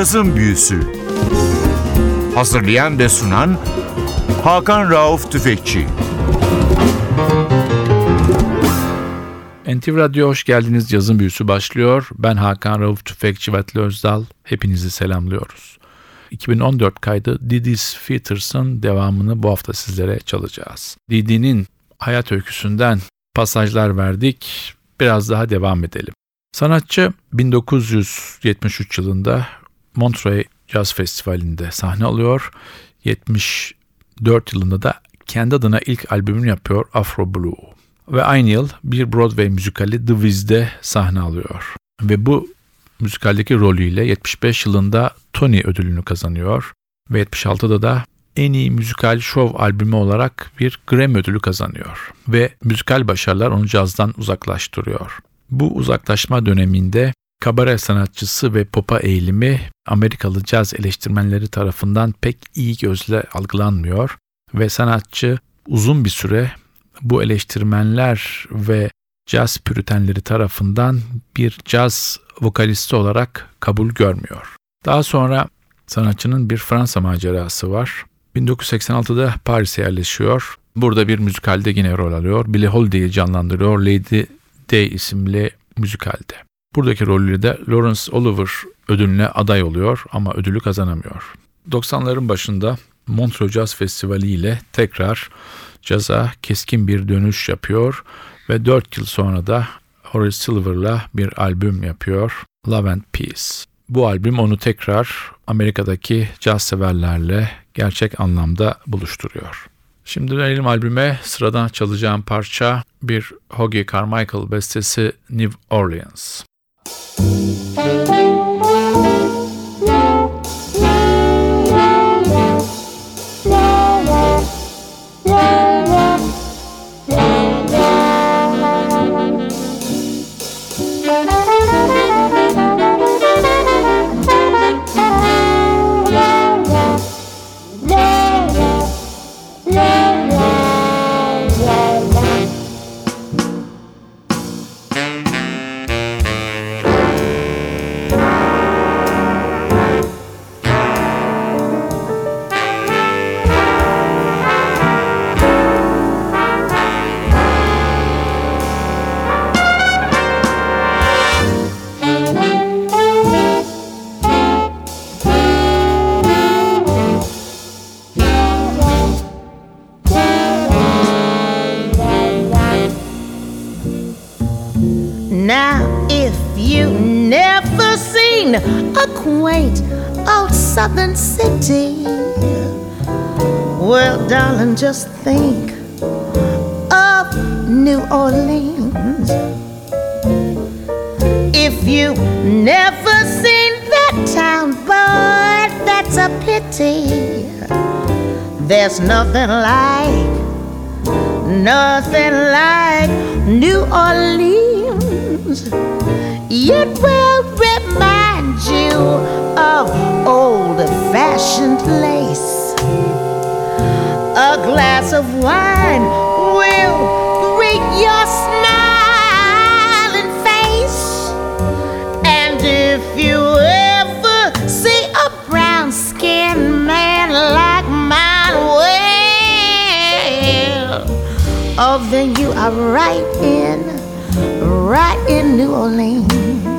Cazın Büyüsü Hazırlayan ve sunan Hakan Rauf Tüfekçi NTV Radyo hoş geldiniz. Cazın Büyüsü başlıyor. Ben Hakan Rauf Tüfekçi Vatli Özdal. Hepinizi selamlıyoruz. 2014 kaydı Didi's Feathers'ın devamını bu hafta sizlere çalacağız. Didi'nin hayat öyküsünden pasajlar verdik. Biraz daha devam edelim. Sanatçı 1973 yılında Monterey Jazz Festivali'nde sahne alıyor. 74 yılında da kendi adına ilk albümünü yapıyor Afro Blue. Ve aynı yıl bir Broadway müzikali The Wiz'de sahne alıyor. Ve bu müzikaldeki rolüyle 75 yılında Tony ödülünü kazanıyor. Ve 76'da da en iyi müzikal şov albümü olarak bir Grammy ödülü kazanıyor. Ve müzikal başarılar onu cazdan uzaklaştırıyor. Bu uzaklaşma döneminde kabare sanatçısı ve popa eğilimi Amerikalı caz eleştirmenleri tarafından pek iyi gözle algılanmıyor ve sanatçı uzun bir süre bu eleştirmenler ve caz püritenleri tarafından bir caz vokalisti olarak kabul görmüyor. Daha sonra sanatçının bir Fransa macerası var. 1986'da Paris'e yerleşiyor. Burada bir müzikalde yine rol alıyor. Billie Holiday'i canlandırıyor Lady Day isimli müzikalde. Buradaki rolüyle de Lawrence Oliver ödülüne aday oluyor ama ödülü kazanamıyor. 90'ların başında Montreux Jazz Festivali ile tekrar caza keskin bir dönüş yapıyor ve 4 yıl sonra da Horace Silver'la bir albüm yapıyor. Love and Peace. Bu albüm onu tekrar Amerika'daki caz severlerle gerçek anlamda buluşturuyor. Şimdi dönelim albüme. Sıradan çalacağım parça bir Hoagy Carmichael bestesi New Orleans. thank you and just think of New Orleans. If you have never seen that town, but that's a pity. There's nothing like, nothing like New Orleans. It will remind you of old fashioned lace a glass of wine will greet your smiling face. And if you ever see a brown skinned man like mine, well, oh, then you are right in, right in New Orleans.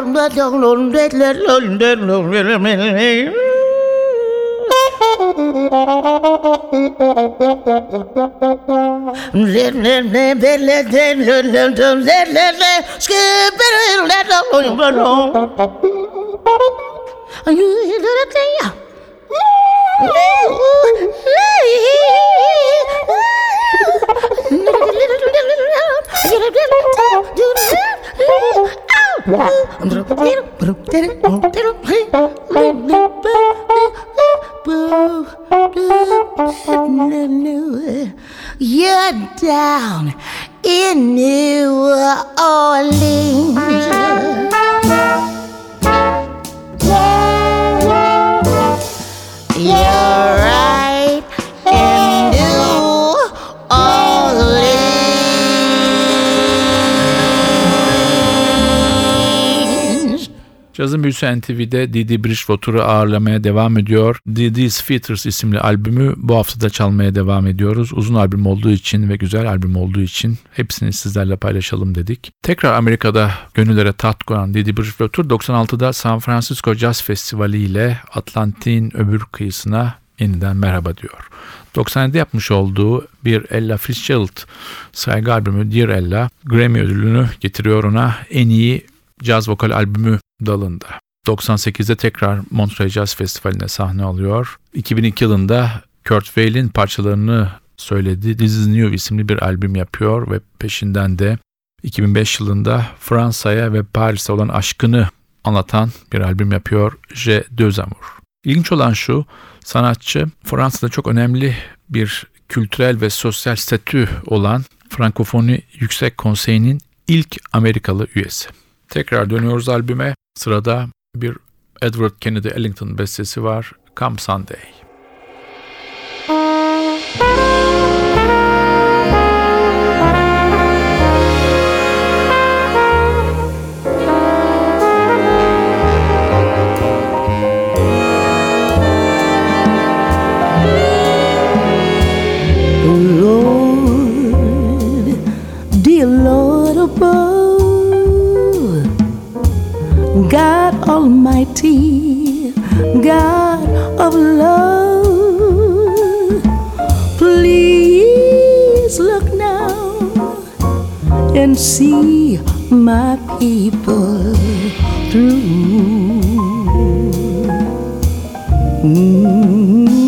Oh you're down in New Orleans. You're right. Cazın Büyüsü NTV'de Didi Bridgewater'ı ağırlamaya devam ediyor. Didi's Features isimli albümü bu haftada çalmaya devam ediyoruz. Uzun albüm olduğu için ve güzel albüm olduğu için hepsini sizlerle paylaşalım dedik. Tekrar Amerika'da gönüllere taht kuran Didi Bridgewater 96'da San Francisco Jazz Festivali ile Atlantik'in öbür kıyısına yeniden merhaba diyor. 97'de yapmış olduğu bir Ella Fitzgerald saygı albümü Dear Ella Grammy ödülünü getiriyor ona en iyi caz vokal albümü dalında. 98'de tekrar Monterey Jazz Festivali'ne sahne alıyor. 2002 yılında Kurt Weill'in parçalarını söyledi. This is New isimli bir albüm yapıyor ve peşinden de 2005 yılında Fransa'ya ve Paris'e olan aşkını anlatan bir albüm yapıyor J. Dözamur. İlginç olan şu, sanatçı Fransa'da çok önemli bir kültürel ve sosyal statü olan Frankofoni Yüksek Konseyi'nin ilk Amerikalı üyesi. Tekrar dönüyoruz albüme. Sırada bir Edward Kennedy Ellington bestesi var. Come Sunday. Almighty God of love. Please look now and see my people through. Mm -hmm.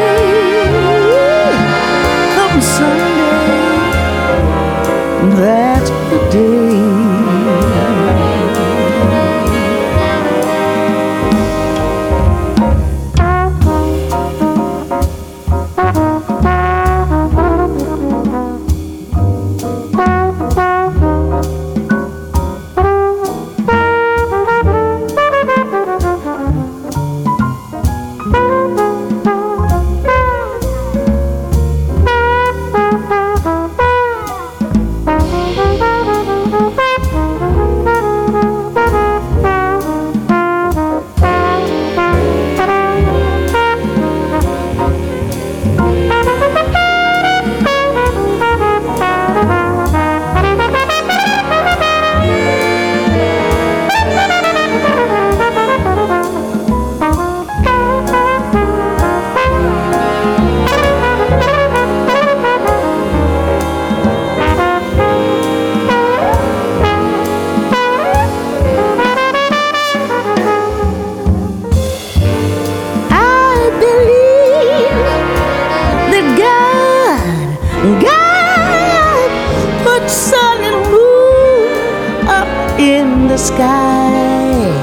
the sky.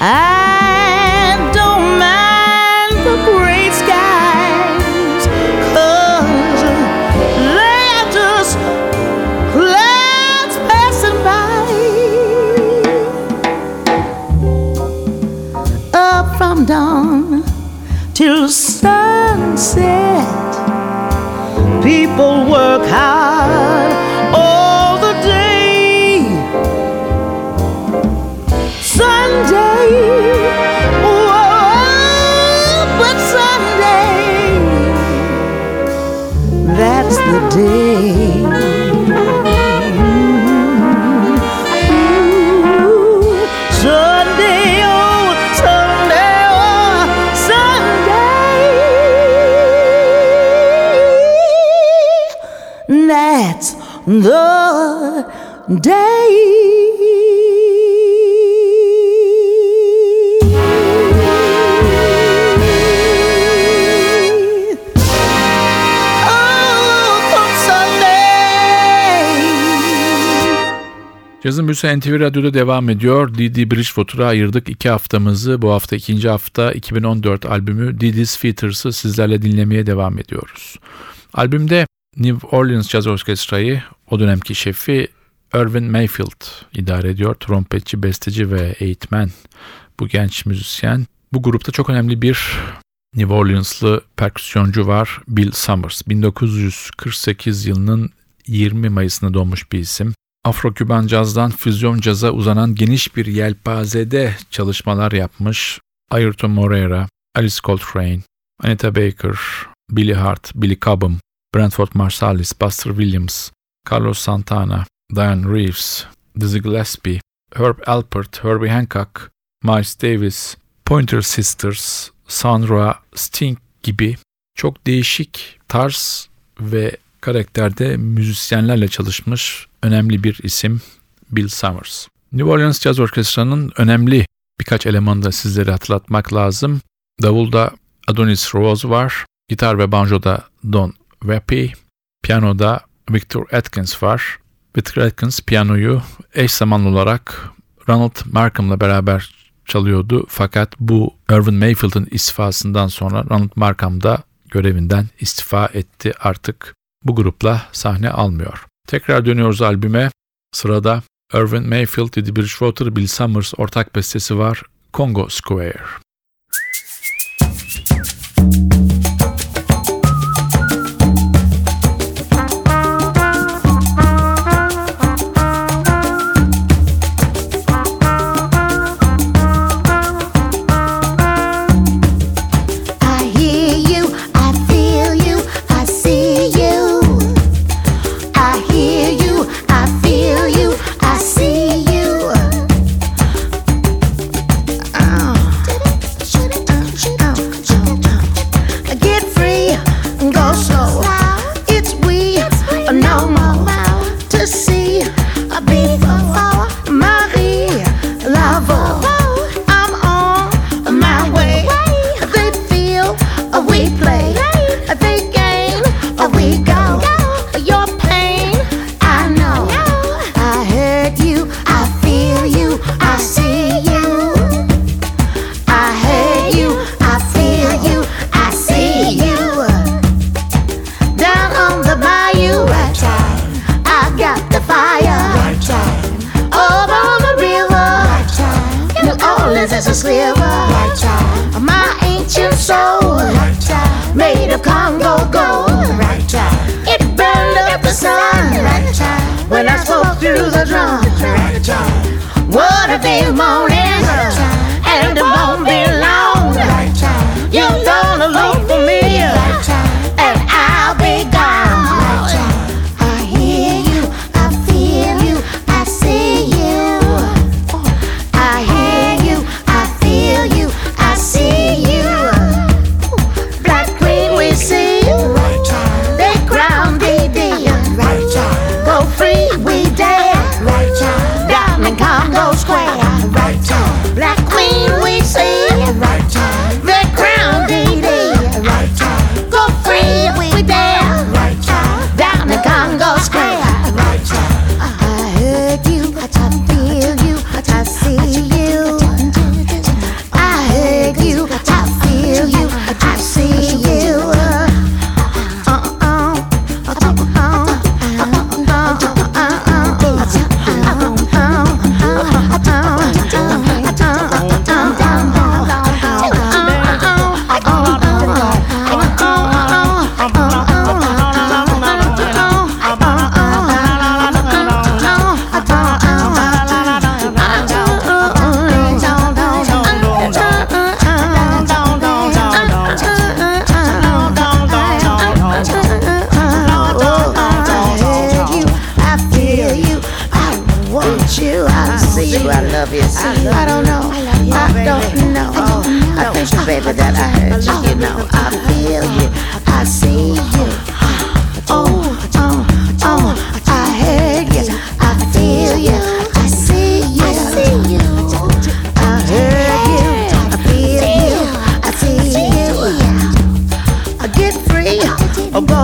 I ah. the day. Cazın Büyüsü NTV Radyo'da devam ediyor. Didi Bridgewater'a ayırdık iki haftamızı. Bu hafta ikinci hafta 2014 albümü Didi's Features'ı sizlerle dinlemeye devam ediyoruz. Albümde New Orleans Caz Orkestra'yı o dönemki şefi Irvin Mayfield idare ediyor. Trompetçi, besteci ve eğitmen bu genç müzisyen. Bu grupta çok önemli bir New Orleans'lı perküsyoncu var Bill Summers. 1948 yılının 20 Mayıs'ında doğmuş bir isim. Afro-Küban cazdan füzyon caza uzanan geniş bir yelpazede çalışmalar yapmış. Ayrton Moreira, Alice Coltrane, Anita Baker, Billy Hart, Billy Cobham, Brentford Marsalis, Buster Williams, Carlos Santana, Diane Reeves, Dizzy Gillespie, Herb Alpert, Herbie Hancock, Miles Davis, Pointer Sisters, Sandra Sting gibi çok değişik tarz ve karakterde müzisyenlerle çalışmış önemli bir isim Bill Summers. New Orleans Jazz Orkestrası'nın önemli birkaç elemanı da sizlere hatırlatmak lazım. Davulda Adonis Rose var, gitar ve banjoda Don Wappi, piyanoda Victor Atkins var. Victor Atkins piyanoyu eş zamanlı olarak Ronald Markham'la beraber çalıyordu. Fakat bu Irvin Mayfield'ın istifasından sonra Ronald Markham da görevinden istifa etti. Artık bu grupla sahne almıyor. Tekrar dönüyoruz albüme. Sırada Irvin Mayfield, Eddie Bridgewater, Bill Summers ortak bestesi var. Congo Square.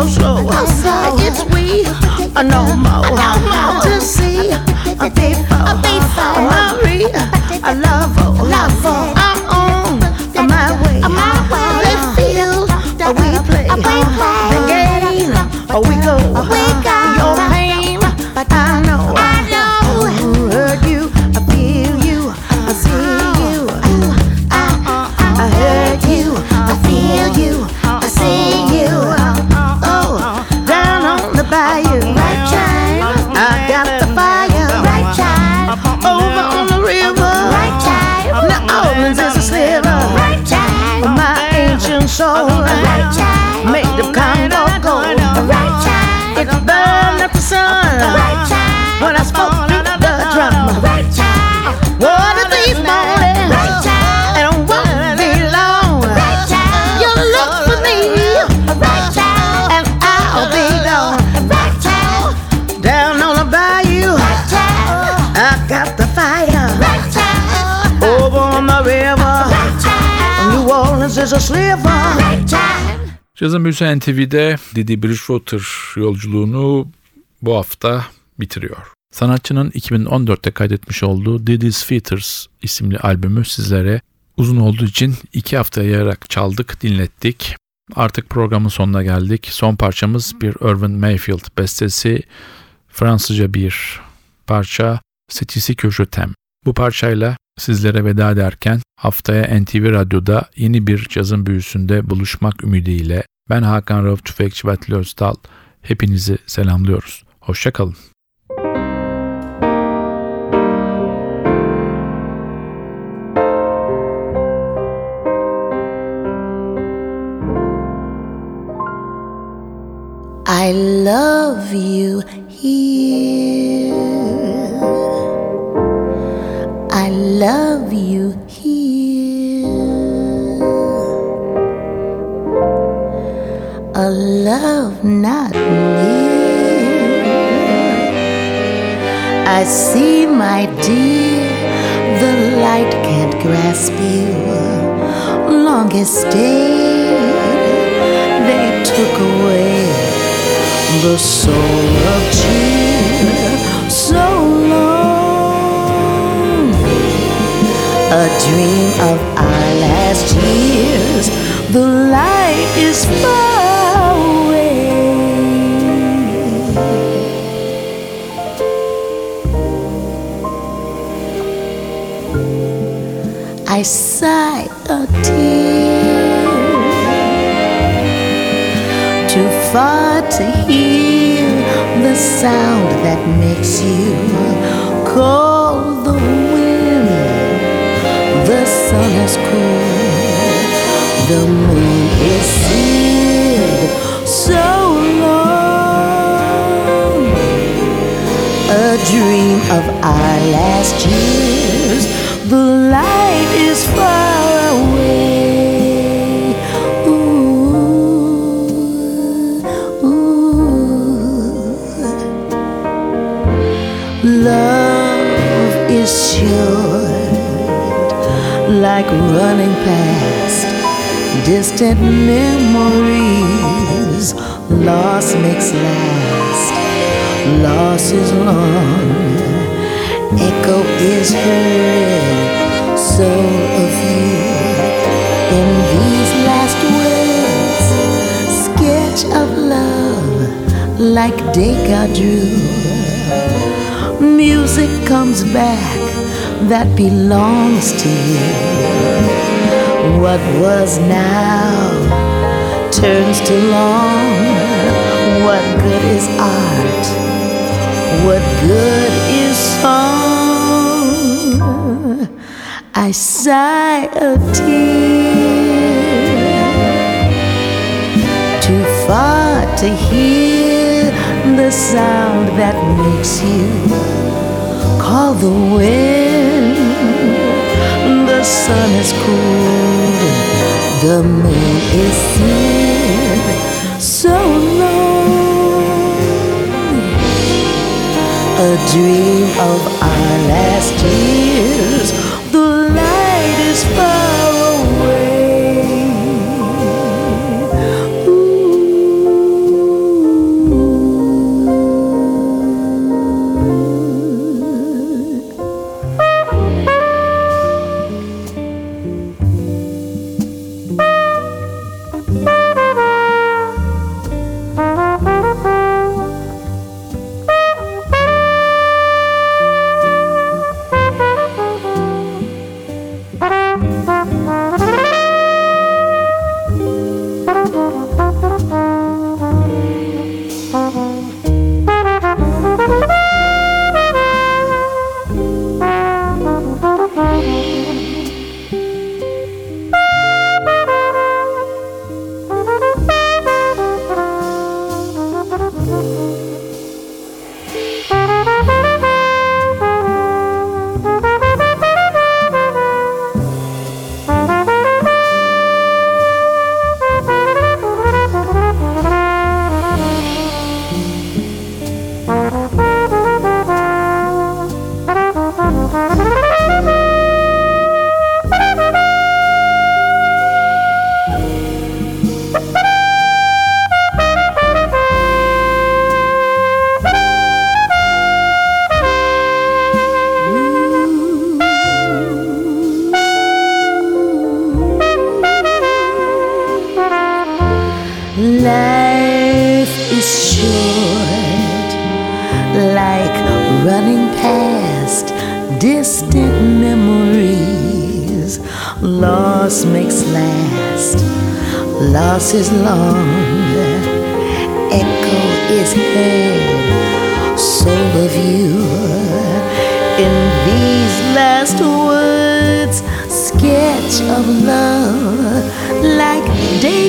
so slow. It's we no more to see a people, a Marie, a lover. sun. When I spoke to the drum. What a thief morning. And I won't be long. You look for me. And I'll be gone. Down on the bayou. I got the fire. Over on the river. New Orleans is a sliver. Cazın Büyüsü NTV'de Didi Bridgewater yolculuğunu bu hafta bitiriyor. Sanatçının 2014'te kaydetmiş olduğu Diddy's Features isimli albümü sizlere uzun olduğu için iki hafta yayarak çaldık, dinlettik. Artık programın sonuna geldik. Son parçamız bir Irvin Mayfield bestesi. Fransızca bir parça Köşü Tem". Bu parçayla sizlere veda ederken haftaya NTV Radyo'da yeni bir cazın büyüsünde buluşmak ümidiyle ben Hakan Rauf Tüfekçi ve Öztal hepinizi selamlıyoruz. Hoşçakalın. I love you here. I love you here. A love not. I see, my dear, the light can't grasp you. Longest day they took away the soul of cheer. So long, a dream of our last years. The light is far. I sigh a tear. Too far to hear the sound that makes you cold. The wind, the sun is cool, the moon is sealed. So long, a dream of our last years. The light is far away. Ooh, ooh. Love is short, like running past distant memories. Loss makes last, loss is long, echo is heard so of you in these last words. Sketch of love, like Degas drew. Music comes back that belongs to you. What was now turns to long. What good is art? What good? I sigh a tear. Too far to hear the sound that makes you call the wind. The sun is cold, the moon is thin. So long, a dream of our last years whisper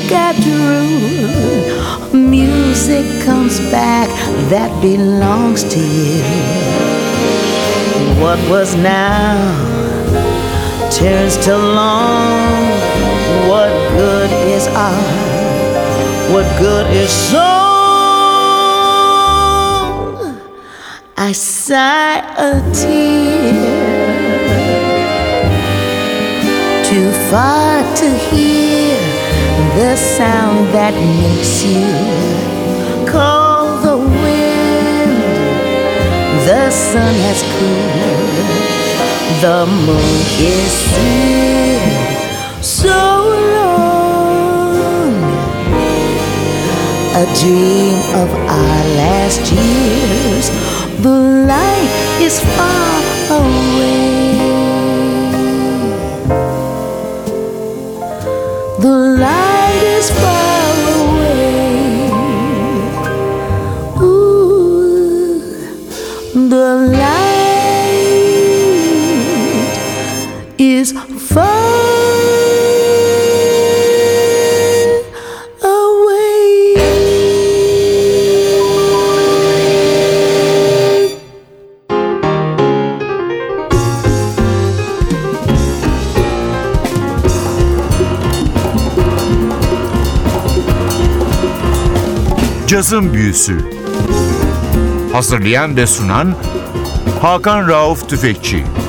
got through, music comes back that belongs to you. What was now turns to long. What good is art? What good is song? I sigh a tear too far to hear the sound that makes you call the wind. The sun has cooled, the moon is still So long, a dream of our last years. The light is far away. Büyüsü Hazırlayan ve sunan Hakan Rauf Tüfekçi